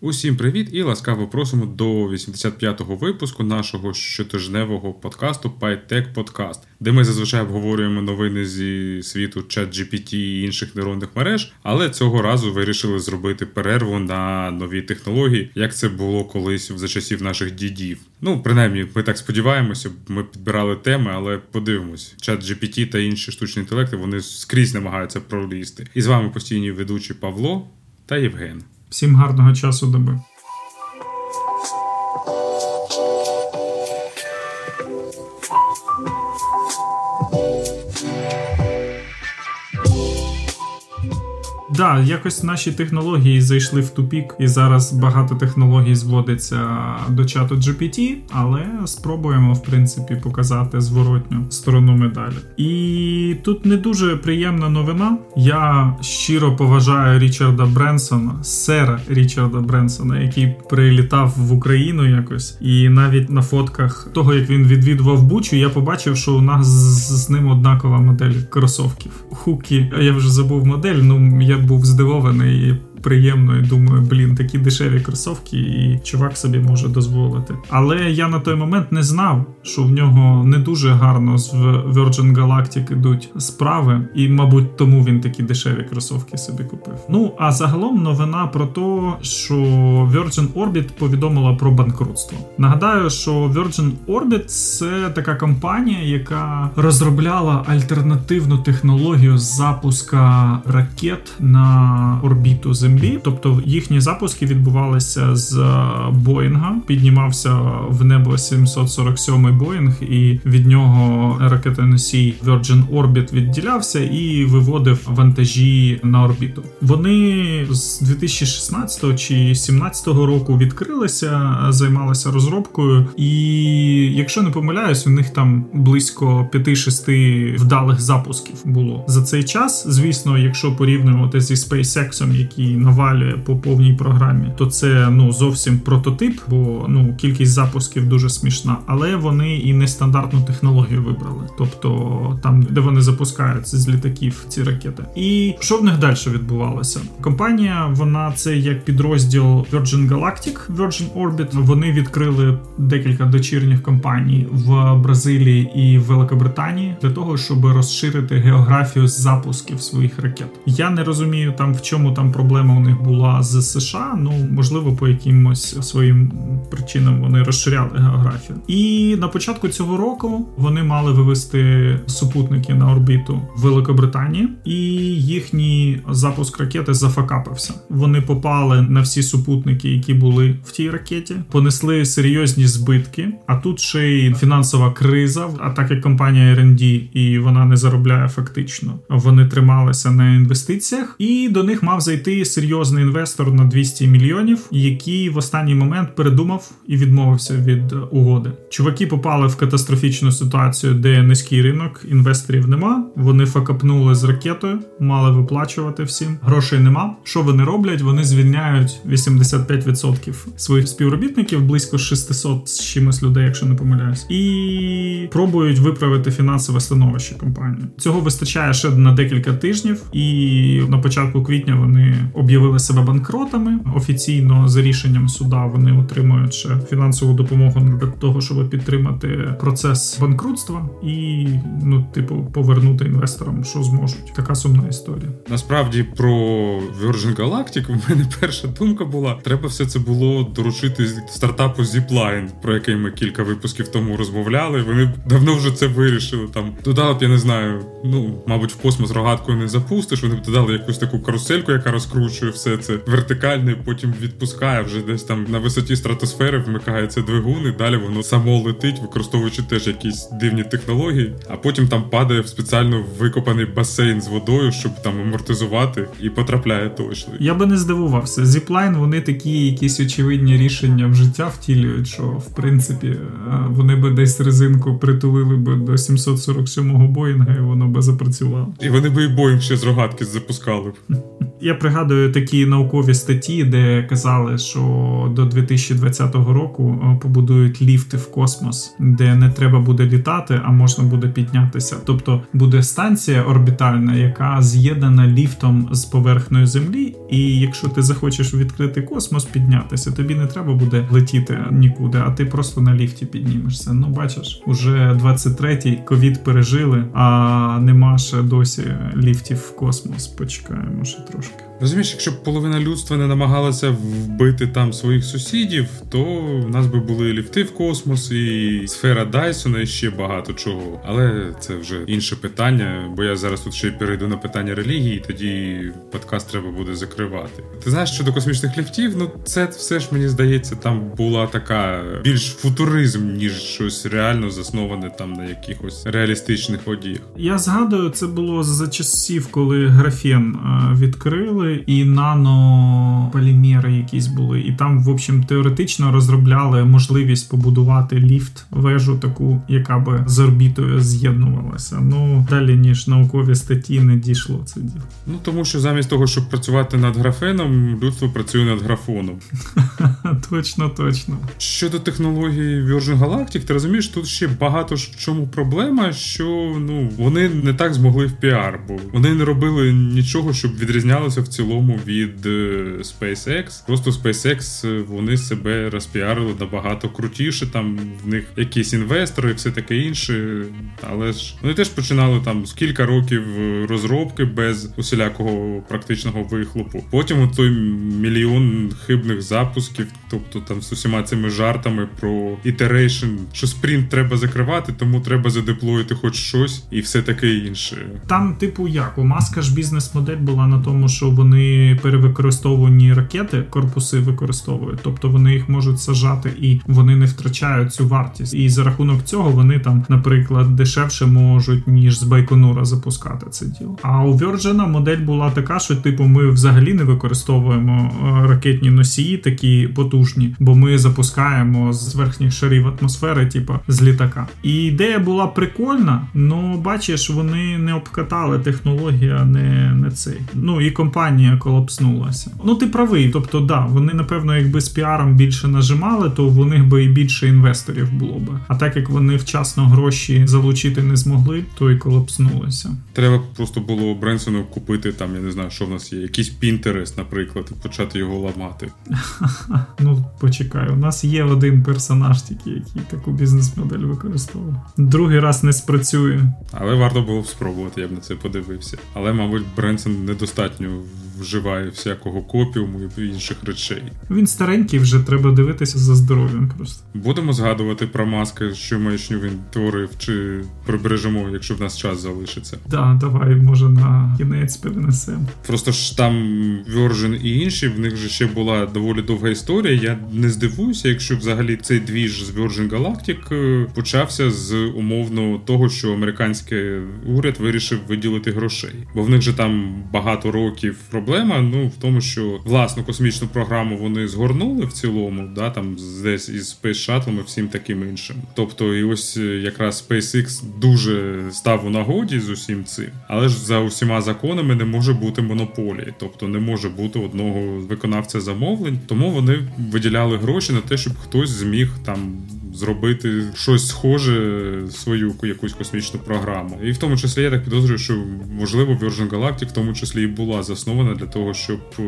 Усім привіт і ласкаво просимо до 85-го випуску нашого щотижневого подкасту PyTech Podcast, де ми зазвичай обговорюємо новини зі світу ChatGPT і інших нейронних мереж, але цього разу вирішили зробити перерву на нові технології, як це було колись за часів наших дідів. Ну, принаймні, ми так сподіваємося, ми підбирали теми, але подивимось, ChatGPT та інші штучні інтелекти вони скрізь намагаються пролізти. І з вами постійні ведучі Павло та Євген. Всім гарного часу доби. Да, якось наші технології зайшли в тупік, і зараз багато технологій зводиться до чату GPT, але спробуємо в принципі показати зворотню сторону медалі. І тут не дуже приємна новина. Я щиро поважаю Річарда Бренсона, сера Річарда Бренсона, який прилітав в Україну якось, і навіть на фотках того, як він відвідував Бучу, я побачив, що у нас з ним однакова модель кросовків. Хукі, я вже забув модель. Ну я був здивований приємно і думаю, блін, такі дешеві кросовки, і чувак собі може дозволити. Але я на той момент не знав, що в нього не дуже гарно з Virgin Galactic ідуть справи, і, мабуть, тому він такі дешеві кросовки собі купив. Ну а загалом новина про те, що Virgin Orbit повідомила про банкрутство. Нагадаю, що Virgin Orbit це така компанія, яка розробляла альтернативну технологію запуска ракет на орбіту Землі землі, тобто їхні запуски відбувалися з е, Боїнга. Піднімався в небо 747 Боїнг, і від нього ракетоносій Virgin Orbit відділявся і виводив вантажі на орбіту. Вони з 2016 чи 2017 року відкрилися, займалися розробкою, і якщо не помиляюсь, у них там близько 5-6 вдалих запусків було за цей час. Звісно, якщо порівнювати зі SpaceX, який навалює по повній програмі, то це ну зовсім прототип, бо ну кількість запусків дуже смішна, але вони і нестандартну технологію вибрали. Тобто там, де вони запускаються з літаків ці ракети. І що в них далі відбувалося? Компанія, вона це як підрозділ Virgin Galactic, Virgin Orbit. Вони відкрили декілька дочірніх компаній в Бразилії і Великобританії для того, щоб розширити географію запусків своїх ракет. Я не розумію там в чому там проблема проблема у них була з США. Ну можливо, по якимось своїм причинам вони розширяли географію. І на початку цього року вони мали вивести супутники на орбіту Великобританії, і їхній запуск ракети зафакапився. Вони попали на всі супутники, які були в тій ракеті, понесли серйозні збитки. А тут ще й фінансова криза. А так як компанія R&D і вона не заробляє фактично, вони трималися на інвестиціях, і до них мав зайти серйозний інвестор на 200 мільйонів, який в останній момент передумав і відмовився від угоди. Чуваки попали в катастрофічну ситуацію, де низький ринок, інвесторів нема. Вони факапнули з ракетою, мали виплачувати всім. Грошей нема. Що вони роблять? Вони звільняють 85% своїх співробітників, близько 600 з чимось людей, якщо не помиляюсь, і пробують виправити фінансове становище компанії. Цього вистачає ще на декілька тижнів, і на початку квітня вони об'явили себе банкротами. Офіційно за рішенням суда вони отримують ще фінансову допомогу для того, щоб підтримати процес банкрутства і ну, типу, повернути інвесторам, що зможуть. Така сумна історія. Насправді про Virgin Galactic в мене перша думка була: треба все це було доручити стартапу Zipline, про який ми кілька випусків тому розмовляли. Вони давно вже це вирішили. Там додали, я не знаю. Ну мабуть, в космос рогаткою не запустиш. Вони б додали якусь таку карусельку, яка розкручує закручує все це вертикально, і потім відпускає вже десь там на висоті стратосфери, вмикається двигун, і далі воно само летить, використовуючи теж якісь дивні технології, а потім там падає в спеціально викопаний басейн з водою, щоб там амортизувати, і потрапляє точно. Я би не здивувався. Зіплайн вони такі якісь очевидні рішення в життя втілюють, що в принципі е, вони би десь резинку притулили би до 747-го Боїнга, і воно би запрацювало. І вони би і Боїнг ще з рогатки запускали б. Я пригадую такі наукові статті, де казали, що до 2020 року е, побудують ліфти в космос, де не треба буде літати, а можна буде піднятися. Тобто буде станція орбітальна, яка з'єднана ліфтом з поверхнею землі. І якщо ти захочеш в відкритий космос піднятися, тобі не треба буде летіти нікуди, а ти просто на ліфті піднімешся. Ну бачиш, уже 23-й ковід пережили, а нема ще досі ліфтів в космос. Почекаємо ще трошки. think Розумієш, якщо б половина людства не намагалася вбити там своїх сусідів, то в нас би були ліфти в космос, і сфера Дайсона, і ще багато чого. Але це вже інше питання, бо я зараз тут ще й перейду на питання релігії, і тоді подкаст треба буде закривати. Ти знаєш, щодо космічних ліфтів, ну це все ж мені здається, там була така більш футуризм, ніж щось реально засноване там на якихось реалістичних подіях. Я згадую, це було за часів, коли графен е, відкрили і нанополімери якісь були. І там, в общем, теоретично розробляли можливість побудувати ліфт, вежу таку, яка би з орбітою з'єднувалася. Ну далі ніж наукові статті не дійшло це діло. Ну тому що замість того, щоб працювати над графеном, людство працює над графоном. Точно, точно. Щодо технології Virgin Galactic, ти розумієш, тут ще багато в чому проблема, що ну вони не так змогли в піар, бо вони не робили нічого, щоб відрізнялося в цілому від е, SpaceX. Просто SpaceX е, вони себе розпіарили набагато крутіше. Там в них якісь інвестори, все таке інше. Але ж вони теж починали там з кілька років розробки без усілякого практичного вихлопу. Потім той мільйон хибних запусків, тобто там з усіма цими жартами про iteration, що спринт треба закривати, тому треба задеплоїти хоч щось і все таке інше. Там, типу, як у маска ж бізнес-модель була на тому, що вони вони перевикористовувані ракети, корпуси використовують, тобто вони їх можуть сажати і вони не втрачають цю вартість. І за рахунок цього вони там, наприклад, дешевше можуть ніж з Байконура запускати це діло. А у Virgin модель була така, що типу ми взагалі не використовуємо е, ракетні носії, такі потужні, бо ми запускаємо з верхніх шарів атмосфери, типу з літака. І ідея була прикольна, але бачиш, вони не обкатали технологія, не, не цей. Ну і компанія компанія колапснулася. Ну ти правий. Тобто, да, вони напевно, якби з піаром більше нажимали, то в них би і більше інвесторів було би. А так як вони вчасно гроші залучити не змогли, то і колапснулося. Треба просто було Бренсону купити там. Я не знаю, що в нас є. Якийсь Пінтерес, наприклад, і почати його ламати. Ну почекай, у нас є один персонаж, тільки який таку бізнес-модель використовує. Другий раз не спрацює. Але варто було б спробувати, я б на це подивився. Але, мабуть, Бренсон недостатньо вживає всякого копіуму і інших речей. Він старенький вже треба дивитися за здоров'ям. Просто будемо згадувати про маски, що маячню він творив, чи прибережемо, якщо в нас час залишиться. Да, давай, може на кінець перенесемо. Просто ж там Virgin і інші, в них же ще була доволі довга історія. Я не здивуюся, якщо взагалі цей двіж з Virgin Galactic е, почався з умовно того, що американський уряд вирішив виділити грошей, бо в них же там багато років проблема ну в тому, що власну космічну програму вони згорнули в цілому, да там десь із Space Shuttle і всім таким іншим. Тобто, і ось е, якраз SpaceX дуже став у нагоді з усім цим, але ж за усіма законами не може бути монополії, тобто не може бути одного виконавця замовлень, тому вони виділяли гроші на те, щоб хтось зміг там зробити щось схоже свою якусь космічну програму. І в тому числі я так підозрюю, що можливо Virgin Galactic в тому числі і була заснована для того, щоб е,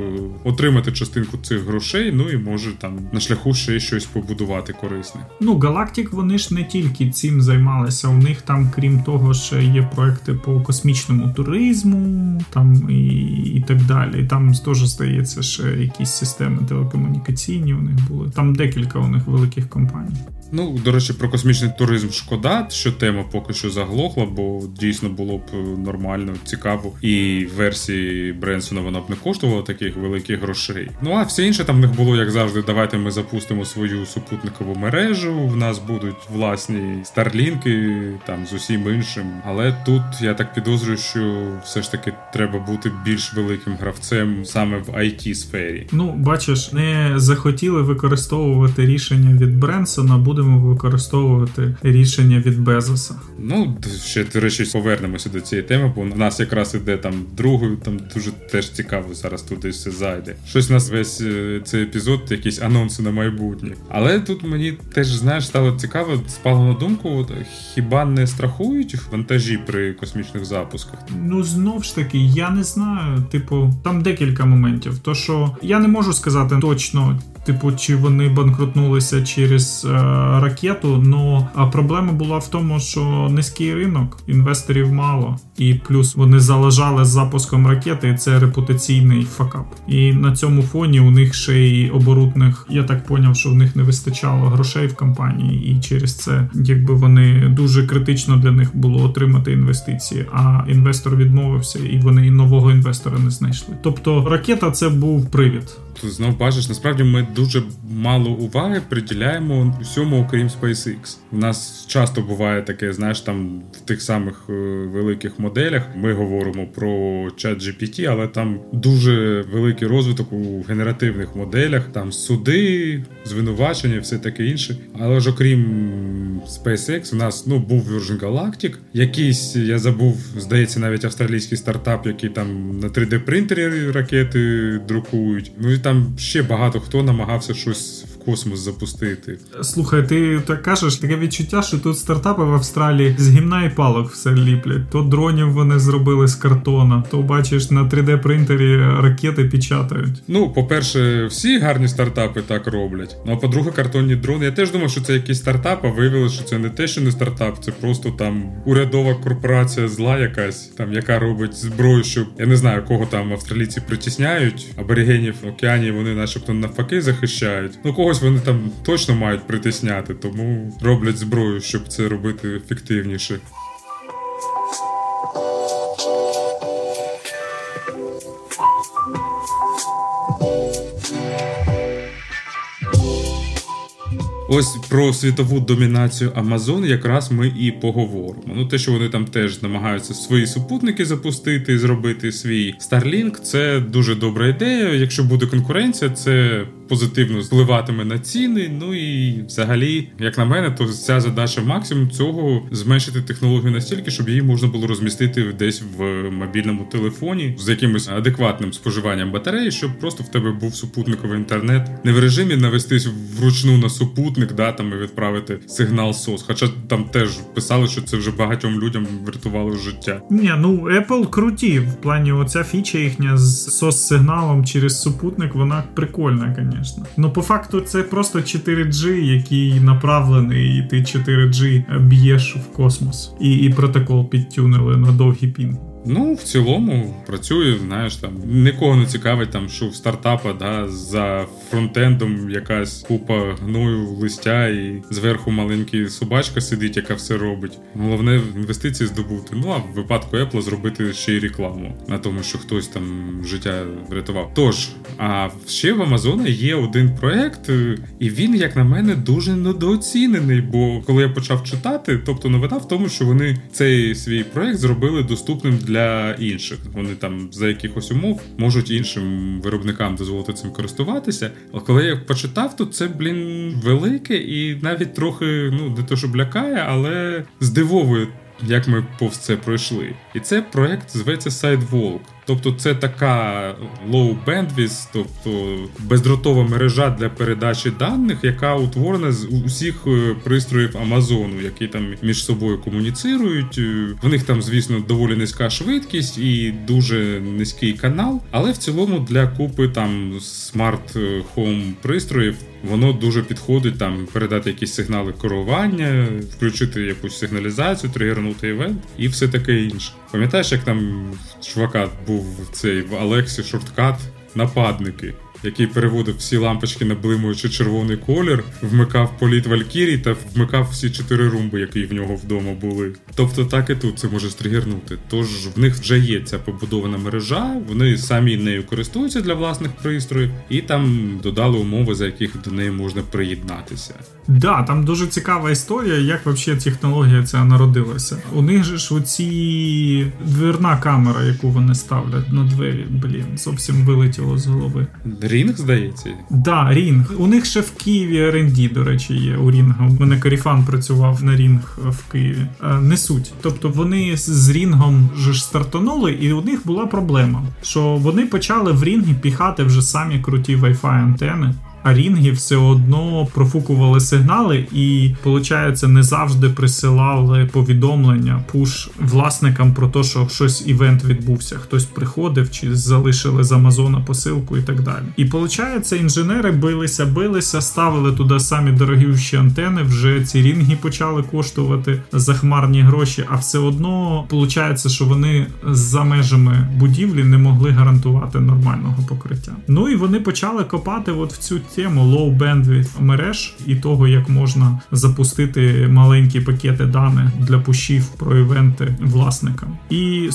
отримати частинку цих грошей. Ну і може там на шляху ще щось побудувати корисне. Ну Galactic вони ж не тільки цим займалися. У них там, крім того, ще є проекти по космічному туризму, там і і так далі. І Там теж здається, ще якісь системи телекомунікаційні у них були. Там декілька у них великих компаній. Ну, до речі, про космічний туризм шкода, що тема поки що заглохла, бо дійсно було б нормально, цікаво. І версії Бренсона вона б не коштувала таких великих грошей. Ну а все інше там в них було, як завжди, давайте ми запустимо свою супутникову мережу. В нас будуть власні старлінки там з усім іншим. Але тут я так підозрюю, що все ж таки треба бути більш великим гравцем саме в it сфері. Ну, бачиш, не захотіли використовувати рішення від Бренсона, буде будемо використовувати рішення від Безоса. Ну ще до речі, повернемося до цієї теми, бо у нас якраз іде там другою, там дуже теж цікаво зараз туди все зайде. Щось у нас весь е, цей епізод, якісь анонси на майбутнє. Але тут мені теж знаєш стало цікаво, спало на думку, от, хіба не страхують вантажі при космічних запусках? Ну знов ж таки, я не знаю. Типу, там декілька моментів. То що я не можу сказати точно, типу, чи вони банкрутнулися через е, ракету. Ну а проблема була в тому, що низький ринок, інвесторів мало, і плюс вони залежали з запуском ракети, і це репутаційний факап. І на цьому фоні у них ще й оборудних. Я так поняв, що в них не вистачало грошей в компанії, і через це, якби вони дуже критично для них було отримати інвестиції. А інвестор відмовився, і вони і нового інвестора не знайшли. Тобто ракета це був привід. Тут знов бачиш, насправді ми дуже мало уваги приділяємо всьому, окрім SpaceX. У нас часто буває таке, знаєш, там в тих самих е, великих моделях ми говоримо про ChatGPT, але там дуже великий розвиток у генеративних моделях, там суди, звинувачення, все таке інше. Але ж окрім SpaceX, у нас ну був Virgin Galactic, якийсь я забув, здається, навіть австралійський стартап, який там на 3D принтері ракети друкують. Ну і там ще багато хто намагався щось космос запустити. Слухай, ти так кажеш, таке відчуття, що тут стартапи в Австралії з гімна і палок все ліплять. То дронів вони зробили з картона, то бачиш на 3D принтері ракети печатають. Ну, по-перше, всі гарні стартапи так роблять. Ну а по-друге, картонні дрони. Я теж думав, що це якийсь стартап, а виявилося, що це не те, що не стартап, це просто там урядова корпорація зла якась, там яка робить зброю, щоб я не знаю, кого там австралійці притісняють, аборигенів океанів вони, начебто, навпаки, захищають. Ну когось вони там точно мають притисняти, тому роблять зброю, щоб це робити ефективніше. Ось про світову домінацію Amazon якраз ми і поговоримо. Ну, те, що вони там теж намагаються свої супутники запустити, зробити свій Starlink, це дуже добра ідея. Якщо буде конкуренція, це позитивно впливатиме на ціни. Ну і взагалі, як на мене, то ця задача максимум цього зменшити технологію настільки, щоб її можна було розмістити десь в мобільному телефоні з якимось адекватним споживанням батареї, щоб просто в тебе був супутниковий інтернет, не в режимі навестись вручну на супутник, да там і відправити сигнал СОС. Хоча там теж писали, що це вже багатьом людям врятувало життя. Ні, ну Apple круті в плані оця фіча їхня з сос сигналом через супутник, вона прикольна, звісно звісно. Ну, по факту, це просто 4G, який направлений, і ти 4G б'єш в космос. І і протокол підтюнили на довгі пін. Ну, в цілому працює, знаєш, там нікого не цікавить, там що в стартапа да, за фронтендом якась купа гною листя, і зверху маленький собачка сидить, яка все робить. Головне інвестиції здобути. Ну а в випадку Apple зробити ще й рекламу на тому, що хтось там життя врятував. Тож, а ще в Амазона є один проект, і він, як на мене, дуже недооцінений. Бо коли я почав читати, тобто новина в тому, що вони цей свій проект зробили доступним для інших. Вони там за якихось умов можуть іншим виробникам дозволити цим користуватися. А коли я почитав, то це, блін, велике і навіть трохи, ну, не то, що лякає, але здивовує, як ми повз це пройшли. І це проект зветься Sidewalk. Тобто це така low bandwidth, тобто бездротова мережа для передачі даних, яка утворена з усіх е, пристроїв Амазону, які там між собою комуніцирують. Е, в них там, звісно, доволі низька швидкість і дуже низький канал. Але в цілому для купи там смарт хоум пристроїв воно дуже підходить там передати якісь сигнали керування, включити якусь сигналізацію, тригернути event і все таке інше. Пам'ятаєш, як там чувака був цей в Алексі shortcut нападники який переводив всі лампочки на блимуючий червоний колір, вмикав політ Валькірій та вмикав всі чотири румби, які в нього вдома були. Тобто так і тут це може стригернути. Тож в них вже є ця побудована мережа, вони самі нею користуються для власних пристроїв, і там додали умови, за яких до неї можна приєднатися. Да, там дуже цікава історія, як взагалі технологія ця народилася. У них же ж оці дверна камера, яку вони ставлять на двері, блін, зовсім вилетіло з голови. Ring, здається? Да, Ring. У них ще в Києві R&D, до речі, є у Ring а. У мене Каріфан працював на Ring в Києві. Е, не суть. Тобто вони з Ring ом ж стартанули, і у них була проблема, що вони почали в Ring і піхати вже самі круті Wi-Fi антени а рінги все одно профукували сигнали, і, виходить, не завжди присилали повідомлення пуш власникам про те, що щось івент відбувся. Хтось приходив чи залишили з Амазона посилку і так далі. І виходить, інженери билися, билися, ставили туди самі дорогіші антени. Вже ці рінги почали коштувати захмарні гроші, а все одно виходить, що вони за межами будівлі не могли гарантувати нормального покриття. Ну і вони почали копати от в цю тему low bandwidth мереж і того, як можна запустити маленькі пакети даних для пущів про івенти власникам. І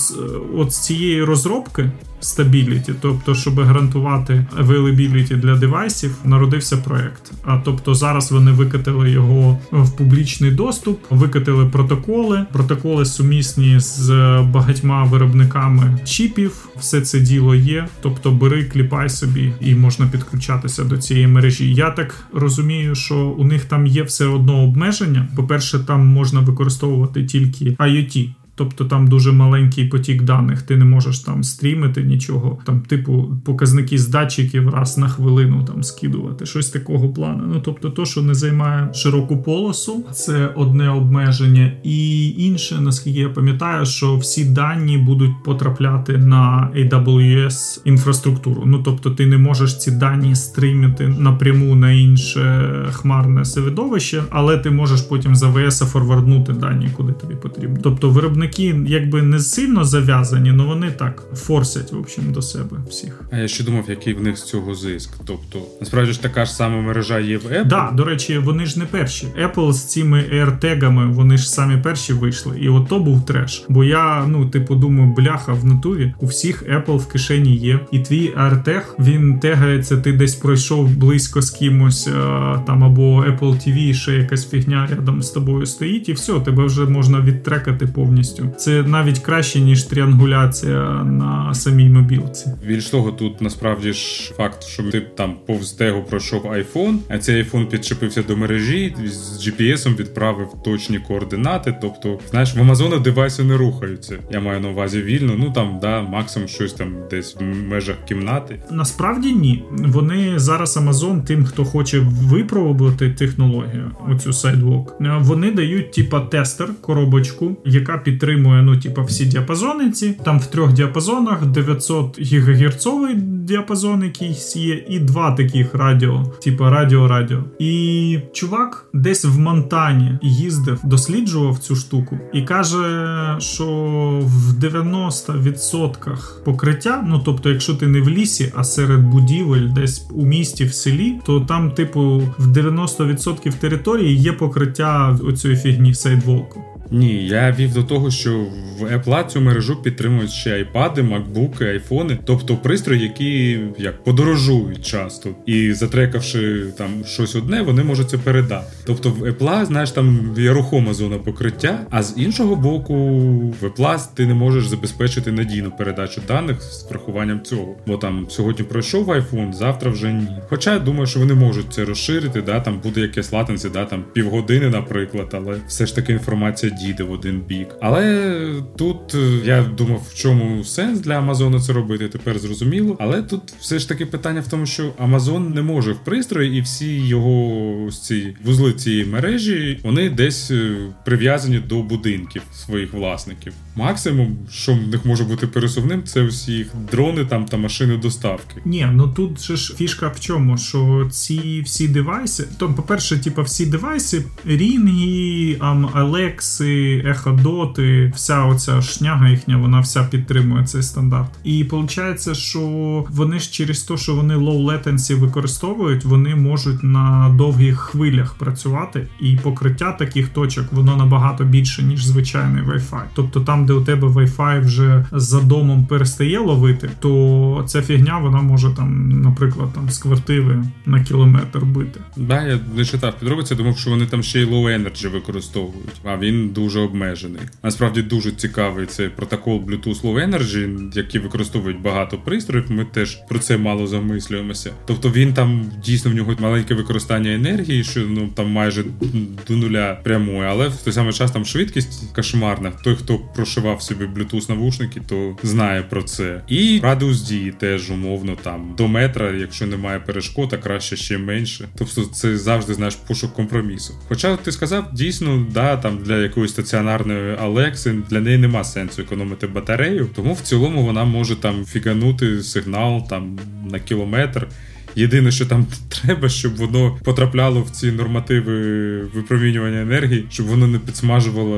от з цієї розробки Stability, тобто, щоб гарантувати availability для девайсів, народився проект. А тобто зараз вони викатили його в публічний доступ, викатили протоколи. Протоколи сумісні з багатьма виробниками чіпів. Все це діло є. Тобто, бери, кліпай собі, і можна підключатися до цієї мережі. Я так розумію, що у них там є все одно обмеження. По перше, там можна використовувати тільки IoT. Тобто там дуже маленький потік даних, ти не можеш там стрімити нічого, там, типу, показники з датчиків раз на хвилину там скидувати, щось такого плану. Ну тобто, то, що не займає широку полосу, це одне обмеження, і інше, наскільки я пам'ятаю, що всі дані будуть потрапляти на AWS інфраструктуру. Ну тобто, ти не можеш ці дані стрімити напряму на інше хмарне середовище, але ти можеш потім за ВС форварднути дані, куди тобі потрібно. Тобто, виробник виробники якби не сильно зав'язані, але вони так форсять в общем, до себе всіх. А я ще думав, який в них з цього зиск. Тобто, насправді ж така ж сама мережа є в Apple. Да, до речі, вони ж не перші. Apple з цими AirTag-ами, вони ж самі перші вийшли. І от то був треш. Бо я, ну, типу, думаю, бляха в натурі у всіх Apple в кишені є. І твій AirTag, він тегається, ти десь пройшов близько з кимось, там або Apple TV, ще якась фігня рядом з тобою стоїть, і все, тебе вже можна відтрекати повністю повністю. Це навіть краще ніж тріангуляція на самій мобілці. Більш того, тут насправді ж факт, що ти там повз тегу пройшов iPhone, а цей iPhone підчепився до мережі з GPS відправив точні координати. Тобто, знаєш, в Амазона девайси не рухаються. Я маю на увазі вільно. Ну там да, максимум щось там десь в межах кімнати. Насправді ні. Вони зараз Amazon тим, хто хоче випробувати технологію, оцю Sidewalk, вони дають типа тестер, коробочку, яка підтримує підтримує ну, типу, всі діапазони ці. Там в трьох діапазонах 900 гігагерцовий діапазон, якийсь є, і два таких радіо, типу радіо-радіо. І чувак десь в Монтані їздив, досліджував цю штуку і каже, що в 90% покриття, ну тобто, якщо ти не в лісі, а серед будівель, десь у місті, в селі, то там, типу, в 90% території є покриття оцієї фігні сейдволку. Ні, я вів до того, що в Apple цю мережу підтримують ще айпади, макбуки, айфони, тобто пристрої, які як подорожують часто, і затрекавши там щось одне, вони можуть це передати. Тобто в Apple, знаєш, там є рухома зона покриття, а з іншого боку, в Apple ти не можеш забезпечити надійну передачу даних з врахуванням цього. Бо там сьогодні пройшов iPhone, завтра вже ні. Хоча я думаю, що вони можуть це розширити, да, там буде якесь латенці, да, там півгодини, наприклад, але все ж таки інформація дійде в один бік. Але тут е, я думав, в чому сенс для Амазону це робити, тепер зрозуміло. Але тут все ж таки питання в тому, що Амазон не може в пристрої, і всі його ці вузли цієї мережі вони десь е, прив'язані до будинків своїх власників. Максимум, що в них може бути пересувним, це всі дрони там та машини доставки. Ні, ну тут же ж фішка в чому, що ці всі девайси, то, по-перше, типа всі девайси, рінги, Алекси, Еходоти, вся оця шняга їхня, вона вся підтримує цей стандарт. І виходить, що вони ж через те, що вони low latency використовують, вони можуть на довгих хвилях працювати, і покриття таких точок воно набагато більше, ніж звичайний Wi-Fi. Тобто там де у тебе Wi-Fi вже за домом перестає ловити, то ця фігня вона може там, наприклад, там з квартири на кілометр бити. Да, я не читав підробиці, думав, що вони там ще й low energy використовують. А він дуже обмежений. Насправді дуже цікавий цей протокол Bluetooth Low Energy, який використовують багато пристроїв. Ми теж про це мало замислюємося. Тобто він там дійсно в нього маленьке використання енергії, що ну там майже до нуля прямує, але в той самий час там швидкість кошмарна. Той, хто прошивав собі Bluetooth навушники, то знає про це. І радіус дії теж умовно там до метра, якщо немає перешкод, а краще ще менше. Тобто це завжди знаєш пошук компромісу. Хоча ти сказав, дійсно, да, там для якоїсь стаціонарної Алекси для неї нема сенсу економити батарею, тому в цілому вона може там фіганути сигнал там на кілометр. Єдине, що там треба, щоб воно потрапляло в ці нормативи випромінювання енергії, щоб воно не підсмажувало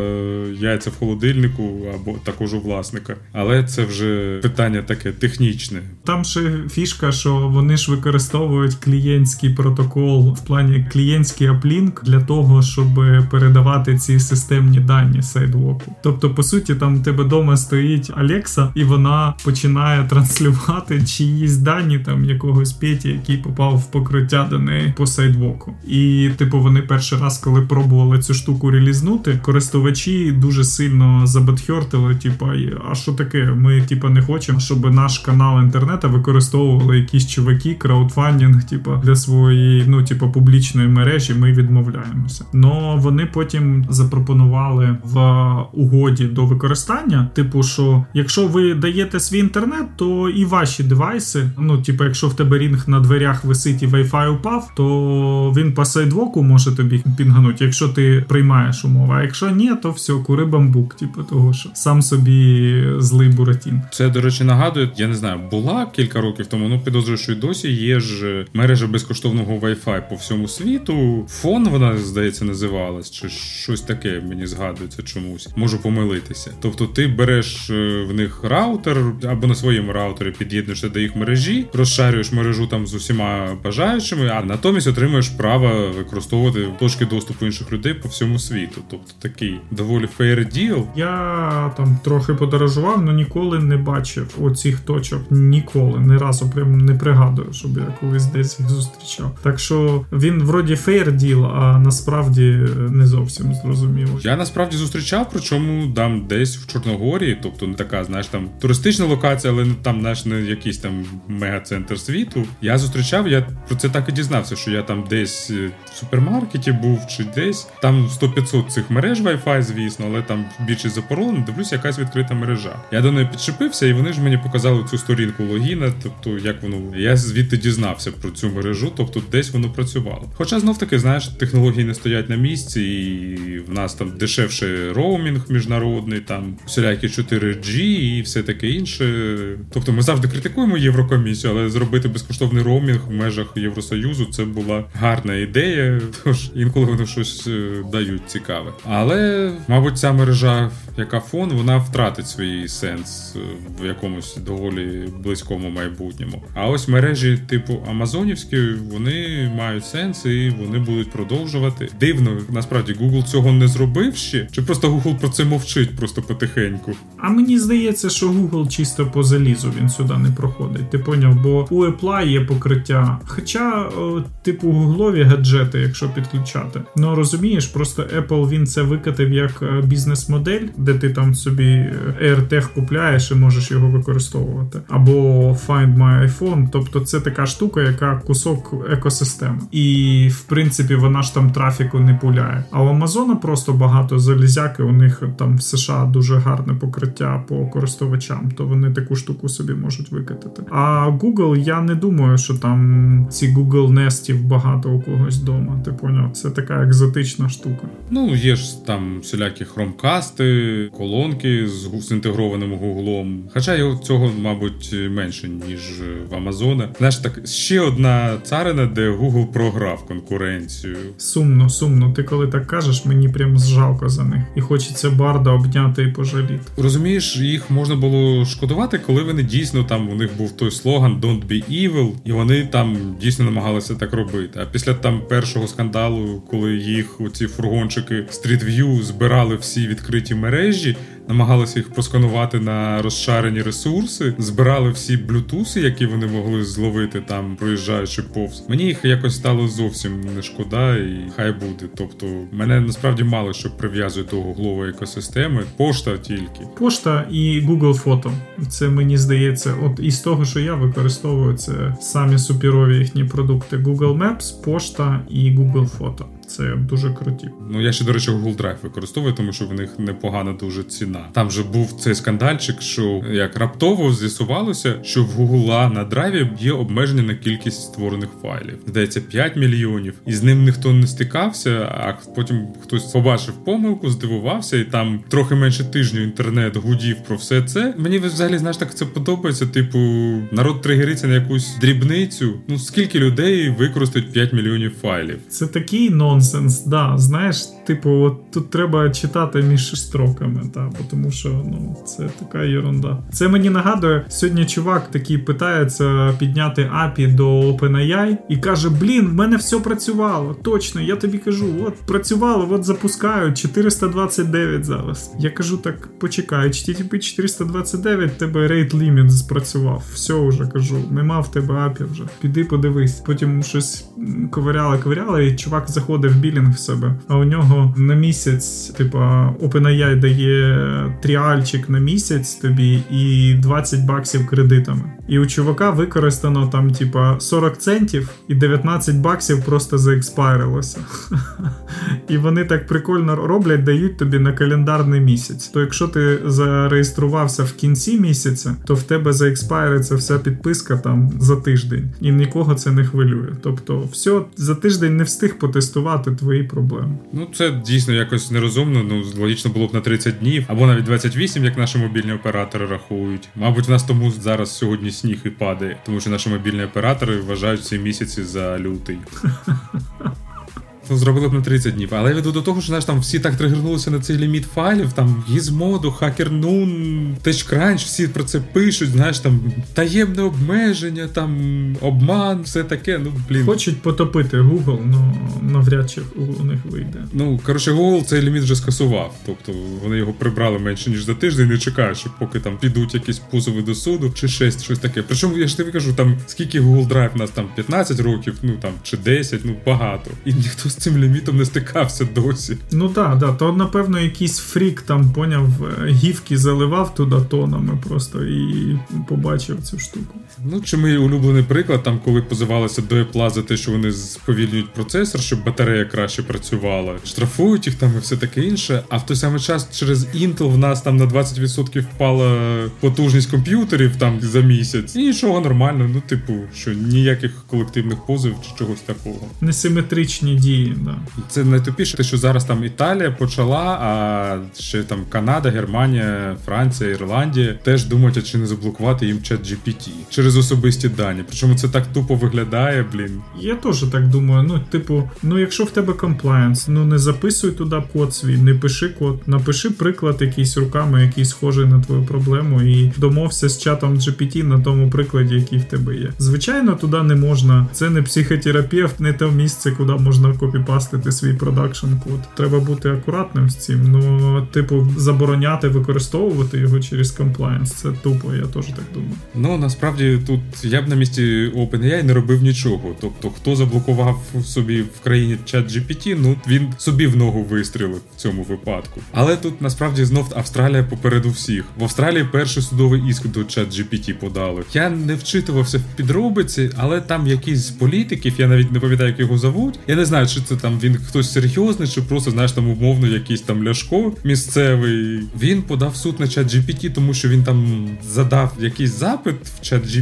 яйця в холодильнику або також у власника. Але це вже питання таке технічне. Там ще фішка, що вони ж використовують клієнтський протокол в плані клієнтський аплінк для того, щоб передавати ці системні дані сайдвоку. Тобто, по суті, там у тебе вдома стоїть Алекса, і вона починає транслювати чиїсь дані там якогось Петі, який попав в покриття до неї по сайдвоку. І, типу, вони перший раз, коли пробували цю штуку релізнути, користувачі дуже сильно забатхьортили, типу, а що таке? Ми, типу, не хочемо, щоб наш канал інтернету використовували якісь чуваки, краудфандинг, типу, для своєї, ну, типу, публічної мережі. Ми відмовляємося. Но вони потім запропонували в угоді до використання, типу, що якщо ви даєте свій інтернет, то і ваші девайси, ну, типу, якщо в тебе рінг на дверях висить і Wi-Fi упав, то він по сайдвоку може тобі пінганути, якщо ти приймаєш умови. А якщо ні, то все, кури бамбук, типу того, що сам собі злий буратін. Це, до речі, нагадує, я не знаю, була кілька років тому, ну підозрюю, що й досі є ж мережа безкоштовного Wi-Fi по всьому світу. Фон вона, здається, називалась, чи щось таке мені згадується чомусь. Можу помилитися. Тобто ти береш е, в них раутер або на своєму раутері під'єднуєшся до їх мережі, розшарюєш мережу там з усіма бажаючими, а натомість отримуєш право використовувати точки доступу інших людей по всьому світу. Тобто такий доволі fair deal. Я там трохи подорожував, але ніколи не бачив оцих точок. Ніколи, ні разу прям не пригадую, щоб я колись десь їх зустрічав. Так що він вроді fair deal, а насправді не зовсім зрозуміло. Я насправді зустрічав, причому там десь в Чорногорії, тобто не така, знаєш, там туристична локація, але там знаєш, не якийсь там мега-центр світу. Я зустрічав я про це так і дізнався, що я там десь е, в супермаркеті був чи десь. Там 100-500 цих мереж Wi-Fi, звісно, але там більше запоролено, дивлюся, якась відкрита мережа. Я до неї підчепився, і вони ж мені показали цю сторінку логіна, тобто як воно. Я звідти дізнався про цю мережу, тобто десь воно працювало. Хоча знов таки, знаєш, технології не стоять на місці, і в нас там дешевше роумінг міжнародний, там всілякі 4G і все таке інше. Тобто ми завжди критикуємо Єврокомісію, але зробити безкоштовний роумінг роумінг в межах Євросоюзу це була гарна ідея, тож інколи вони щось е, дають цікаве. Але, мабуть, ця мережа, яка фон, вона втратить свій сенс е, в якомусь доволі близькому майбутньому. А ось мережі типу Амазонівські вони мають сенс і вони будуть продовжувати. Дивно, насправді Google цього не зробив ще, чи просто Google про це мовчить просто потихеньку. А мені здається, що Google чисто по залізу він сюди не проходить. Ти поняв, бо у Apple є покриття. Хоча, типу, гуглові гаджети, якщо підключати. Ну розумієш, просто Apple він це викатив як е, бізнес-модель, де ти там собі е, AirTag купляєш і можеш його використовувати. Або Find My iPhone. Тобто це така штука, яка кусок екосистеми. І в принципі вона ж там трафіку не пуляє. А у Амазона просто багато залізяки. У них там в США дуже гарне покриття по користувачам, то вони таку штуку собі можуть викатити. А Google, я не думаю, що там ці Google Nestів багато у когось вдома. Ти поняв? Це така екзотична штука. Ну, є ж там всілякі хромкасти, колонки з, з інтегрованим гуглом. Хоча його цього, мабуть, менше, ніж в Амазона. Знаєш, так ще одна царина, де Google програв конкуренцію. Сумно, сумно. Ти коли так кажеш, мені прям жалко за них. І хочеться барда обняти і пожаліти. Розумієш, їх можна було шкодувати, коли вони дійсно там у них був той слоган Don't be evil, і вони там дійсно намагалися так робити. А після там першого скандалу, коли їх оці фургончики Street View збирали всі відкриті мережі, намагалися їх просканувати на розшарені ресурси, збирали всі блютуси, які вони могли зловити там, проїжджаючи повз. Мені їх якось стало зовсім не шкода, і хай буде. Тобто, мене насправді мало що прив'язує до гуглової екосистеми. Пошта тільки пошта і Google фото. Це мені здається, от із того, що я використовую, це самі суперові їхні продукти: Google Maps, пошта і Google Фото. Це дуже круті. Ну я ще до речі, Google Drive використовую, тому що в них непогана дуже ціна. Там же був цей скандальчик, що як раптово з'ясувалося, що в Google на драйві є обмеження на кількість створених файлів. Здається, 5 мільйонів, і з ним ніхто не стикався. А потім хтось побачив помилку, здивувався, і там трохи менше тижню інтернет гудів про все це. Мені взагалі знаєш, так це подобається. Типу, народ тригериться на якусь дрібницю. Ну скільки людей використають 5 мільйонів файлів? Це такий нон нонсенс. Да, Знаєш, типу, от тут треба читати між строками, та, тому що ну, це така ерунда. Це мені нагадує, сьогодні чувак такий питається підняти API до OpenAI і каже: Блін, в мене все працювало. Точно, я тобі кажу, от працювало, от запускаю 429 зараз. Я кажу так, почекай, HTTP 429, тебе rate limit спрацював. Все вже кажу, нема в тебе API вже. Піди подивись. Потім щось ковиряли, і чувак заходить в білінг в себе, а у нього на місяць, типа, OpenAI дає тріальчик на місяць тобі і 20 баксів кредитами. І у чувака використано там, типа, 40 центів і 19 баксів просто заекспайрилося. І вони так прикольно роблять, дають тобі на календарний місяць. То якщо ти зареєструвався в кінці місяця, то в тебе заекспайриться вся підписка там за тиждень, і нікого це не хвилює. Тобто, все за тиждень не встиг потестувати твої проблеми. Ну це дійсно якось нерозумно. Ну логічно було б на 30 днів або навіть 28, як наші мобільні оператори рахують. Мабуть, в нас тому зараз сьогодні сніг і падає, тому що наші мобільні оператори вважають ці місяці за лютий. Ну, зробили б на 30 днів. Але я веду до того, що знаєш, там всі так тригернулися на цей ліміт файлів, там Gizmodo, HackerNoon, TechCrunch, всі про це пишуть, знаєш, там таємне обмеження, там обман, все таке. Ну, блін. Хочуть потопити Google, ну навряд чи у них вийде. Ну, коротше, Google цей ліміт вже скасував. Тобто вони його прибрали менше, ніж за тиждень, не чекають, що поки там підуть якісь позови до суду, чи щось, щось таке. Причому я ж тобі кажу, там скільки Google Drive у нас там 15 років, ну там чи 10, ну багато. І ніхто цим лімітом не стикався досі. Ну так, да, то напевно якийсь фрік там поняв, е, гівки заливав туди тонами просто і побачив цю штуку. Ну, чи мій улюблений приклад, там, коли позивалися до Apple за те, що вони сповільнюють процесор, щоб батарея краще працювала, штрафують їх там і все таке інше. А в той самий час через Intel в нас там на 20% впала потужність комп'ютерів там за місяць. І нічого нормально. Ну, типу, що ніяких колективних позивів чи чогось такого. Несиметричні дії, да. Це найтупіше, те, що зараз там Італія почала, а ще там Канада, Германія, Франція, Ірландія теж думають, а чи не заблокувати їм чат GPT через особисті дані. Причому це так тупо виглядає, блін. Я теж так думаю. Ну, типу, ну якщо в тебе комплаєнс, ну не записуй туди код свій, не пиши код, напиши приклад якийсь руками, який схожий на твою проблему, і домовся з чатом GPT на тому прикладі, який в тебе є. Звичайно, туди не можна. Це не психотерапевт, не те місце, куди можна копіпастити свій продакшн код. Треба бути акуратним з цим. Ну, типу, забороняти використовувати його через комплаєнс. Це тупо, я теж так думаю. Ну насправді тут я б на місці OpenAI не робив нічого. Тобто, хто заблокував собі в країні чат GPT, ну він собі в ногу вистрілив в цьому випадку. Але тут насправді знов Австралія попереду всіх. В Австралії перший судовий іск до чат GPT подали. Я не вчитувався в підробиці, але там якісь з політиків, я навіть не пам'ятаю, як його зовуть. Я не знаю, чи це там він хтось серйозний, чи просто знаєш там умовно якийсь там ляшко місцевий. Він подав суд на чат GPT, тому що він там задав якийсь запит в чат GPT,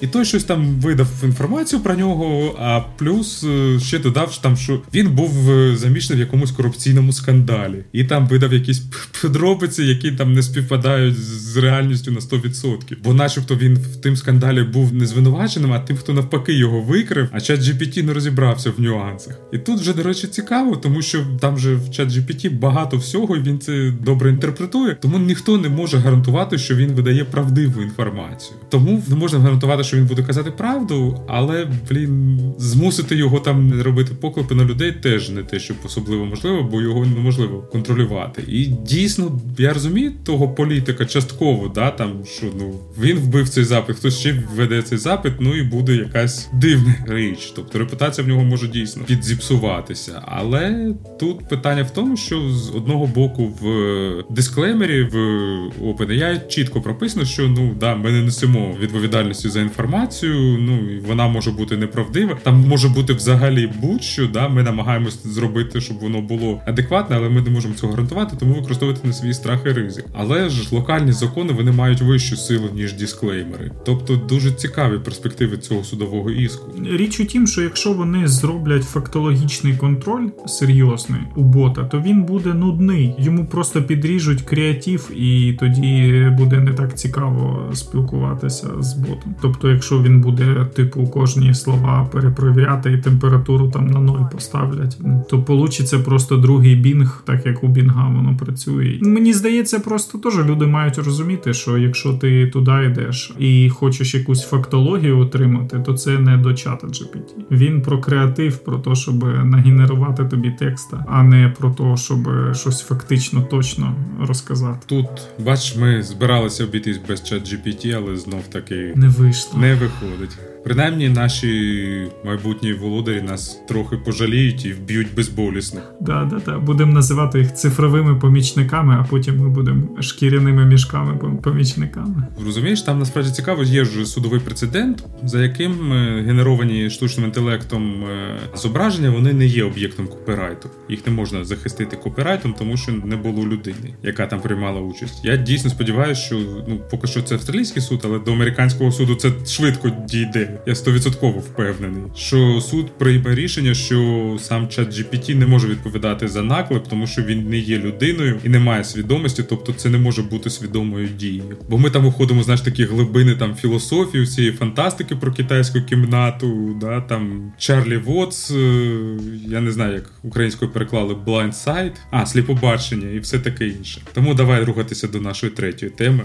і той щось там видав інформацію про нього. А плюс е, ще додав що там, що він був е, замішаний в якомусь корупційному скандалі, і там видав якісь подробиці, які там не співпадають з реальністю на 100%. Бо, начебто, він в тим скандалі був не звинуваченим, а тим, хто навпаки його викрив, а чат GPT не розібрався в нюансах. І тут вже, до речі, цікаво, тому що там же в чат GPT багато всього, і він це добре інтерпретує. Тому ніхто не може гарантувати, що він видає правдиву інформацію. Тому не можна гарантувати, що він буде казати правду, але блін, змусити його там робити поклепи на людей теж не те, що особливо можливо, бо його неможливо контролювати. І дійсно я розумію того політика частково, да там що ну він вбив цей запит, хтось ще веде цей запит, ну і буде якась дивна річ. Тобто репутація в нього може дійсно підзіпсуватися. Але тут питання в тому, що з одного боку в дисклеймері в OpenAI чітко прописано, що ну да, ми не несемо відповідальності за інформацію. Ну і вона може бути неправдива. Там може бути взагалі будь-що. Да, ми намагаємось зробити, щоб воно було адекватне, але ми не можемо цього гарантувати, тому використовувати на свій страх і ризик. Але ж локальні закони вони мають вищу силу ніж дисклеймери. Тобто дуже цікаві перспективи цього судового іску. Річ у тім, що якщо вони зроблять фактологічний контроль серйозний у бота, то він буде нудний. Йому просто підріжуть креатив, і тоді буде не так цікаво спілкуватися з ботом. Тобто, якщо він буде типу кожні слова перепровіряти і температуру там на ноль поставлять, то получиться просто другий бінг, так як у бінга воно працює. Мені здається, просто теж люди мають розуміти, що якщо ти туди йдеш і хочеш якусь фактологію отримати, то це не до чата GPT. Він про креатив, про те, щоб нагенерувати тобі текста, а не про те, щоб щось фактично точно розказати. Тут бач, ми збиралися обійтись без чат GPT, але знов таки не вийшло. Не виходить. Принаймні, наші майбутні володарі нас трохи пожаліють і вб'ють безболісно. Да, да, да. Будемо називати їх цифровими помічниками, а потім ми будемо шкіряними мішками помічниками. Розумієш, там насправді цікаво, є вже судовий прецедент, за яким е, генеровані штучним інтелектом е, зображення вони не є об'єктом копірайту. Їх не можна захистити копірайтом, тому що не було людини, яка там приймала участь. Я дійсно сподіваюся, що ну поки що це австралійський суд, але до американського суду це швидко дійде. Я стовідсотково впевнений, що суд прийме рішення, що сам чат GPT не може відповідати за наклеп, тому що він не є людиною і не має свідомості, тобто це не може бути свідомою дією. Бо ми там уходимо, знаєш, такі глибини там філософії, всієї фантастики про китайську кімнату, да там Чарлі Вотс, е, я не знаю, як українською переклали Blind Sight, а сліпобачення і все таке інше. Тому давай рухатися до нашої третьої теми.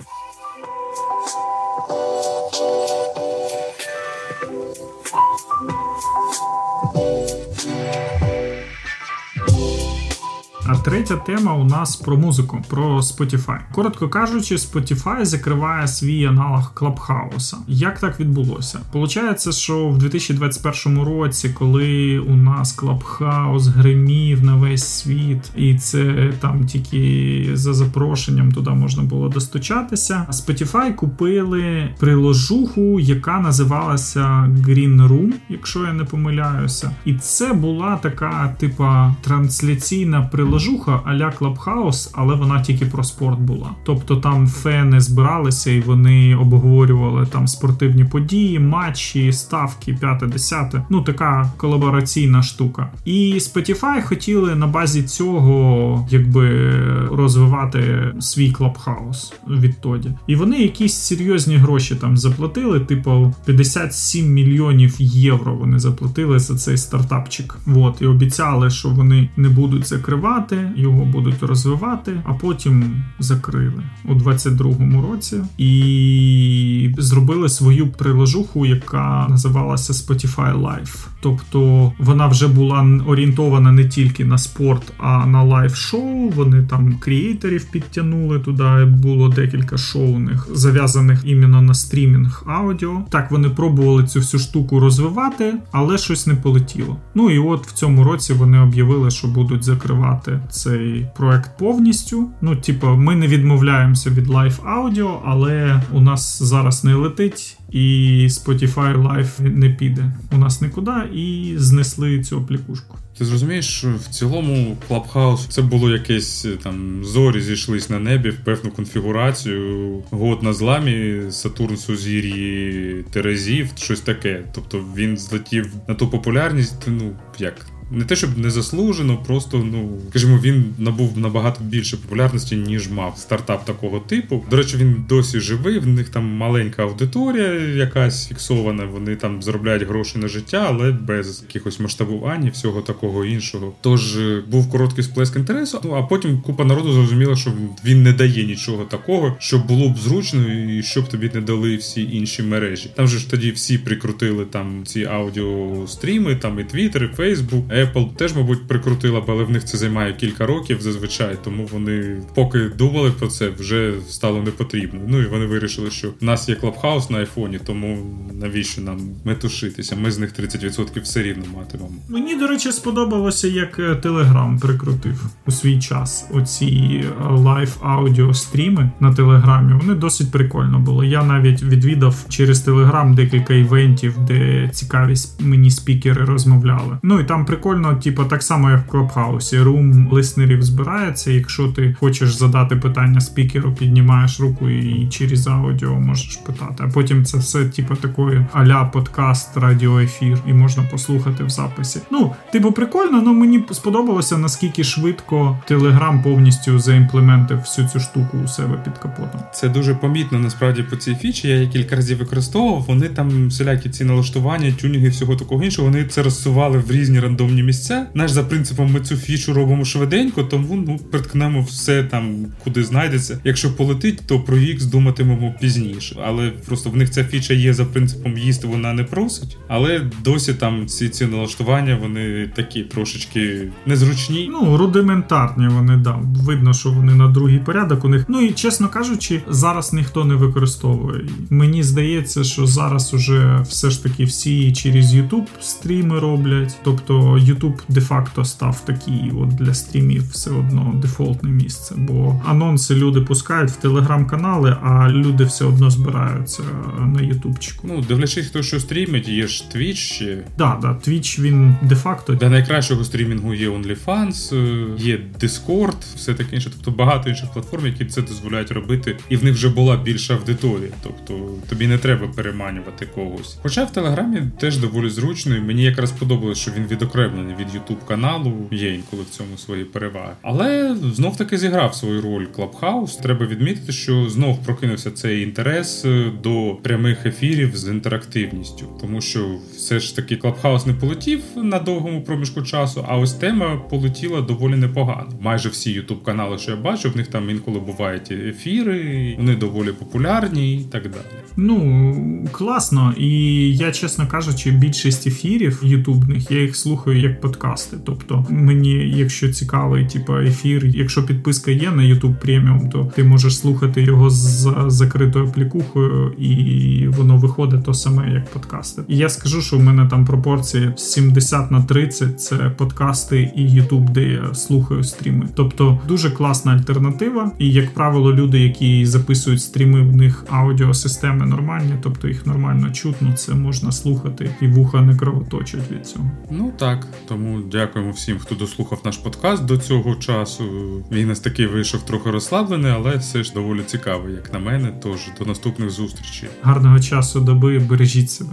А третя тема у нас про музику, про Spotify. Коротко кажучи, Spotify закриває свій аналог Клабхауса. Як так відбулося? Получається, що в 2021 році, коли у нас Клабхаус гримів на весь світ, і це там тільки за запрошенням туди можна було достучатися. Spotify купили приложуху, яка називалася Green Room, якщо я не помиляюся. І це була така, типа, трансляційна приложуха приложуха а-ля Clubhouse, але вона тільки про спорт була. Тобто там фени збиралися і вони обговорювали там спортивні події, матчі, ставки, п'яте, десяте. Ну така колабораційна штука. І Spotify хотіли на базі цього якби розвивати свій Clubhouse відтоді. І вони якісь серйозні гроші там заплатили, типу 57 мільйонів євро. Вони заплатили за цей стартапчик. Вот, і обіцяли, що вони не будуть закривати розвивати, його будуть розвивати, а потім закрили у 22-му році і зробили свою приложуху, яка називалася Spotify Live. Тобто вона вже була орієнтована не тільки на спорт, а на лайв-шоу. Вони там крієйтерів підтягнули туди. Було декілька шоу у них зав'язаних іменно на стрімінг аудіо. Так вони пробували цю всю штуку розвивати, але щось не полетіло. Ну і от в цьому році вони об'явили, що будуть закривати цей проект повністю. Ну, типу, ми не відмовляємося від live аудіо, але у нас зараз не летить. І Spotify Live не піде у нас нікуди, і знесли цю аплікушку. Ти зрозумієш, що в цілому Clubhouse це було якесь там зорі зійшлись на небі в певну конфігурацію. Год на зламі, Сатурн Сузір'ї Терезів, щось таке. Тобто він злетів на ту популярність, ну як не те, щоб не заслужено, просто ну скажімо, він набув набагато більше популярності, ніж мав стартап такого типу. До речі, він досі живий. В них там маленька аудиторія, якась фіксована. Вони там заробляють гроші на життя, але без якихось масштабувань і всього такого іншого. Тож е, був короткий сплеск інтересу. Ну а потім купа народу зрозуміла, що він не дає нічого такого, що було б зручно, і щоб тобі не дали всі інші мережі. Там же ж тоді всі прикрутили там ці аудіостріми, там і Twitter, і Facebook. Apple теж, мабуть, прикрутила, але в них це займає кілька років зазвичай. Тому вони, поки думали про це, вже стало не потрібно. Ну і вони вирішили, що в нас є клабхаус на айфоні, тому навіщо нам метушитися? Ми з них 30% все рівно матимемо. Мені, до речі, сподобалося, як Телеграм прикрутив у свій час оці live аудіо стріми на телеграмі. Вони досить прикольно було. Я навіть відвідав через телеграм декілька івентів, де цікаві мені спікери розмовляли. Ну і там прикольно, типу, так само, як в Клабхаусі. Room listener ів збирається. Якщо ти хочеш задати питання спікеру, піднімаєш руку і через аудіо можеш питати. А потім це все, типу, такої аля подкаст, радіоефір, і можна послухати в записі. Ну, типу, прикольно, але мені сподобалося наскільки швидко Телеграм повністю заімплементив всю цю штуку у себе під капотом. Це дуже помітно насправді по цій фічі. Я її кілька разів використовував. Вони там всілякі ці налаштування, тюнінги, всього такого іншого. Вони це розсували в різні рандомні місця. Наш за принципом, ми цю фічу робимо швиденько, тому ну приткнемо все там, куди знайдеться. Якщо полетить, то про X думатимемо пізніше. Але просто в них ця фіча є за принципом їсти, вона не просить. Але досі там ці ці налаштування вони такі трошечки незручні. Ну рудиментарні вони да. Видно, що вони на другий порядок. У них ну і чесно кажучи, зараз ніхто не використовує. Мені здається, що зараз уже все ж таки всі через YouTube стріми роблять. Тобто YouTube де-факто став такий от для стрімів все одно дефолтне місце. Бо анонси люди пускають в телеграм-канали, а люди все одно збираються на ютубчику. Ну, дивлячись, хто що стрімить, є ж Twitch ще. Да, да, Twitch він де-факто. Для найкращого стрімінгу є OnlyFans, е, є Discord, все таке інше. Тобто багато інших платформ, які це дозволяють робити, і в них вже була більша аудиторія. Тобто тобі не треба переманювати когось. Хоча в Телеграмі теж доволі зручно, і мені якраз подобалось, що він відокремлений від YouTube каналу. Є інколи в цьому свої переваги. Але знов таки зіграв свою роль Клабхаус. Треба відмітити, що знов прокинувся цей інтерес е, до прямих ефірів з інтерактивністю, тому що все ж таки Клабхаус не полетів на довгому проміжку часу, а ось тема полетіла доволі непогано. Майже всі YouTube канали, що я бачу, в них там інколи бувають ефіри, вони доволі популярні і так далі. Ну класно, і я, чесно кажучи, більшість ефірів ютубних я їх слухаю як подкасти. Тобто, мені, якщо цікавий, типу, ефір, якщо підписка є на YouTube преміум, то ти можеш слухати його з закритою плікухою, і воно виходить то саме, як подкасти. І я скажу, що в мене там пропорції 70 на 30 це подкасти і YouTube, де я слухаю стріми. Тобто дуже класна альтернатива. І, як правило, люди, які записують стріми, в них аудіосистеми нормальні, тобто їх нормально чутно, це можна слухати, і вуха не кровоточать від цього. Ну так, тому дякуємо всім, хто дослухав наш подкаст до цього часу. Він нас такий вийшов трохи розслаблений, але все ж доволі цікавий, як на мене. Тож до наступних зустрічей. Гарного часу доби, бережіть себе.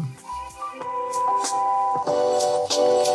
Oh.